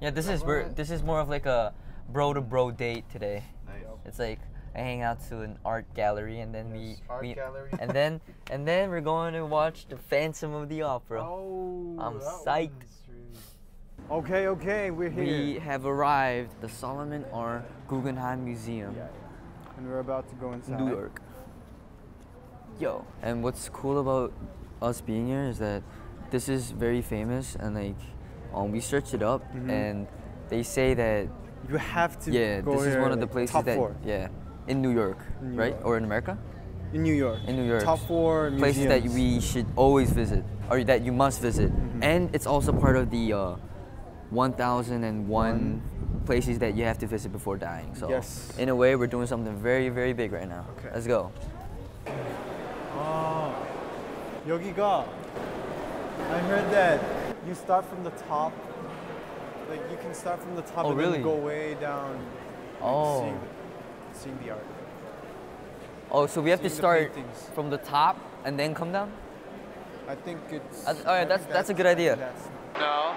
Yeah, this is we're, this is more of like a bro to bro date today. Nice. It's like I hang out to an art gallery and then we, Art we gallery. and then and then we're going to watch the Phantom of the Opera. Oh, I'm psyched. really- Okay, okay, we're here. We have arrived the Solomon R. Guggenheim Museum, Yeah, yeah. and we're about to go inside. New York. Yo, and what's cool about us being here is that this is very famous and like um, we searched it up Mhm. and they say that You have to yeah go this is here, one of the like, places top that four yeah in New York In New right York. or in America in New York. in New York Top four places that museums. we should always visit or that you must visit Mhm. and it's also part of the uh, 1001 One. places that you have to visit before dying so Yes. in a way we're doing something very very big right now Okay. let's go 아, 여기가 I heard that you start from the top. Like you can start from the top Oh, and really? then go way down. like, Oh. Seeing, seeing the art. oh so we have to Seeing the start paintings. from the top and then come down I think it's. That's- all right, I that's- think that's a good idea. that's- Now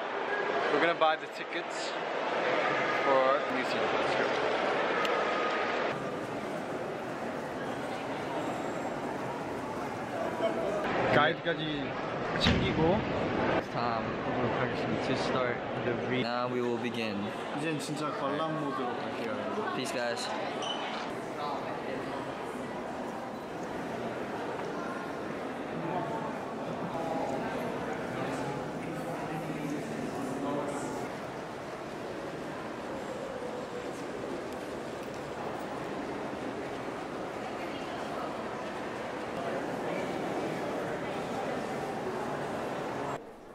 we're gonna buy the tickets for the museum. Let's go. 가이드까지 챙기고 it's time 보도록 하겠습니다. to start the read now we will begin 이젠 진짜 관람 모드로 갈게요. 여러분. peace guys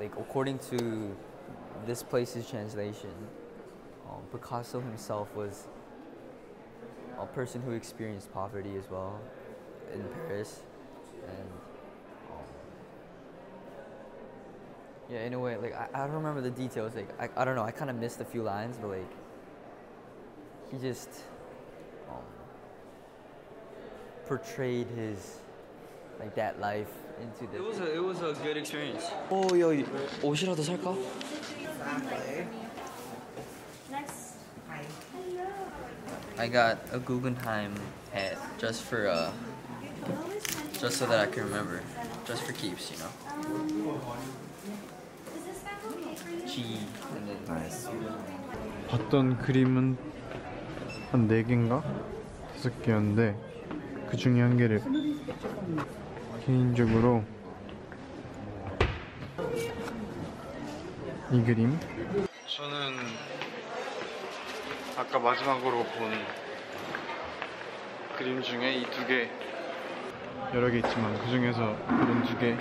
Like according to this place's translation, um, Picasso himself was a person who experienced poverty as well in Paris, and um, yeah, in a way, like I, I don't remember the details. Like I, I don't know, I kind of missed a few lines, but like he just um, portrayed his like that life into this. It was a it was a good experience. Oh, yo, 옷이라도 살까? I got a Guggenheim hat just for uh, just so that I can remember, just for keeps, you know. G and then nice. 봤던 그림은 한 4개인가? 5개였는데 그 중에 한 개를 개인적으로 이 그림 저는 아까 마지막으로 본 그림 중에 이 두 개 여러 개 있지만 그 중에서 이런 두개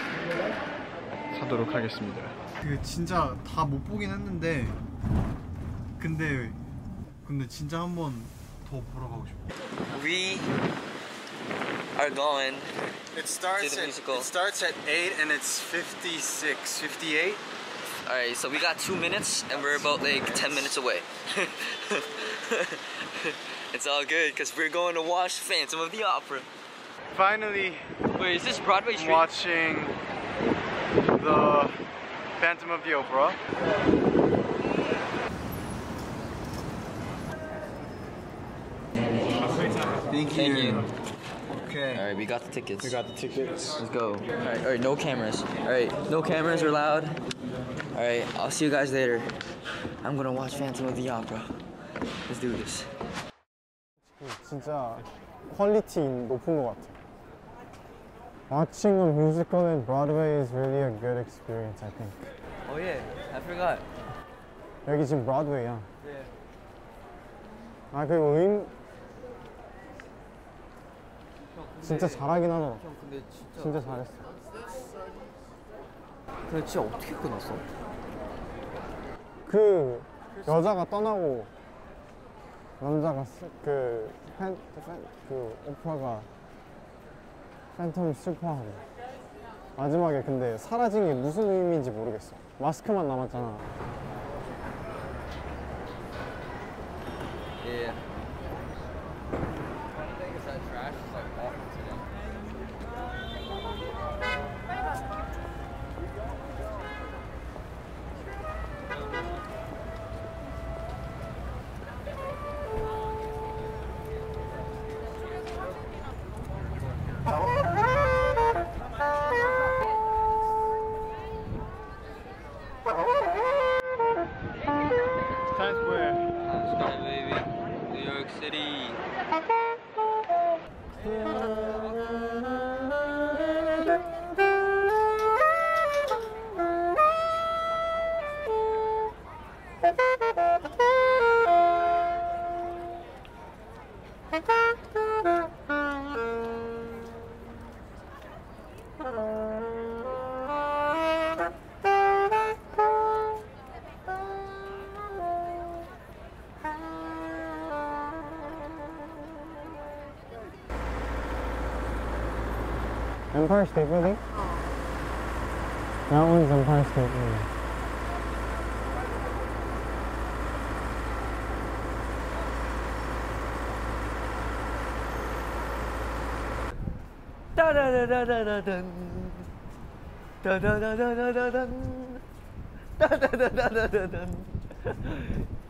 사도록 하겠습니다. 그 진짜 다 못 보긴 했는데 근데 근데 진짜 한 번 더 보러 가고 싶어. We are going. It starts To the at musical. it starts at 8 and it's 56, 58. All right, so we got two minutes and we're about like ten minutes away. it's all good because we're going to watch Phantom of the Opera. Finally Wait, is this Broadway Street? watching the Phantom of the Opera. Thank Thank you. Okay. All right, we got the tickets. We got the tickets. Let's go. All right, all right, no cameras. All right, no cameras are allowed. All right, I'll see you guys later. I'm gonna watch Phantom of the Opera. Let's do this. 진짜 퀄리티 높은 것 같아. Watching a musical in Broadway is really a good experience, I think. Oh yeah, I forgot. 여기 지금 브로드웨이야. 아 그리고 음 진짜 잘하긴 하더라. 형 근데 진짜 진짜 잘했어. 근데 진짜 어떻게 끊었어? 그 여자가 떠나고 남자가 쓰- 그, 팬, 팬, 그 오프라가 팬텀 슬퍼하고 마지막에 근데 사라진 게 무슨 의미인지 모르겠어. 마스크만 남았잖아. Yeah. That one's Empire State Building. 따다다다다다단 따다다다다단 따다다다다단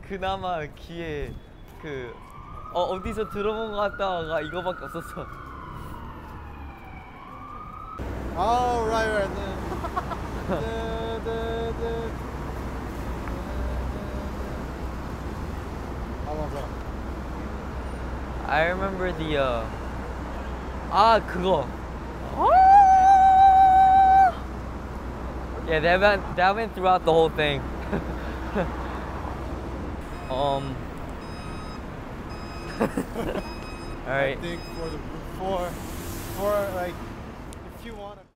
그나마 귀에 그 어, 어디서 들어본 것 같다가 이거밖에 없었어 Oh, right, right. The, the, the, the. 아 맞아. I remember the uh, 아 그거 yeah that went that went throughout the whole thing um all I right think for the for for like if you want to.